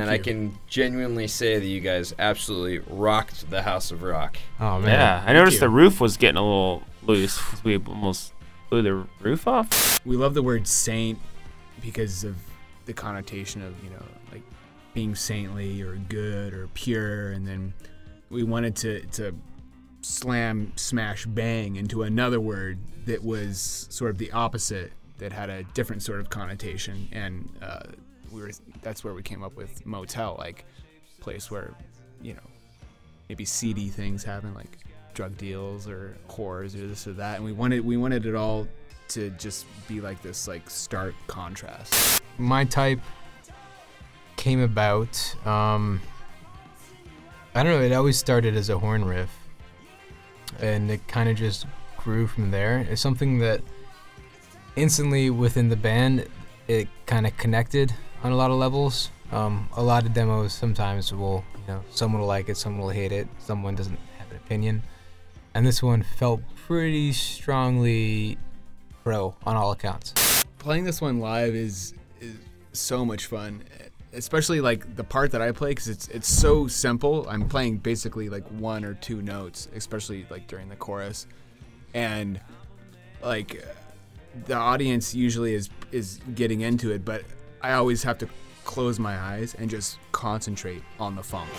and I can genuinely say that you guys absolutely rocked the House of Rock. Oh man. Yeah, I noticed you. the roof was getting a little loose 'cause we almost blew the roof off. We love the word saint because of the connotation of, you know, like being saintly or good or pure. And then we wanted to, to slam, smash, bang into another word that was sort of the opposite, that had a different sort of connotation. And uh, we were that's where we came up with motel, like place where, you know, maybe seedy things happen, like drug deals or whores or this or that. And we wanted we wanted it all to just be like this like stark contrast. my type came about um i don't know it always started as a horn riff and it kind of just grew from there it's something that instantly within the band it kind of connected on a lot of levels. Um, a lot of demos sometimes will you know someone will like it someone will hate it. Someone doesn't have an opinion. And this one felt pretty strongly pro on all accounts. Playing this one live is is so much fun, especially like the part that I play because it's it's so simple. I'm playing basically like one or two notes, especially like during the chorus, and like the audience usually is is getting into it, but I always have to close my eyes and just concentrate on the funk.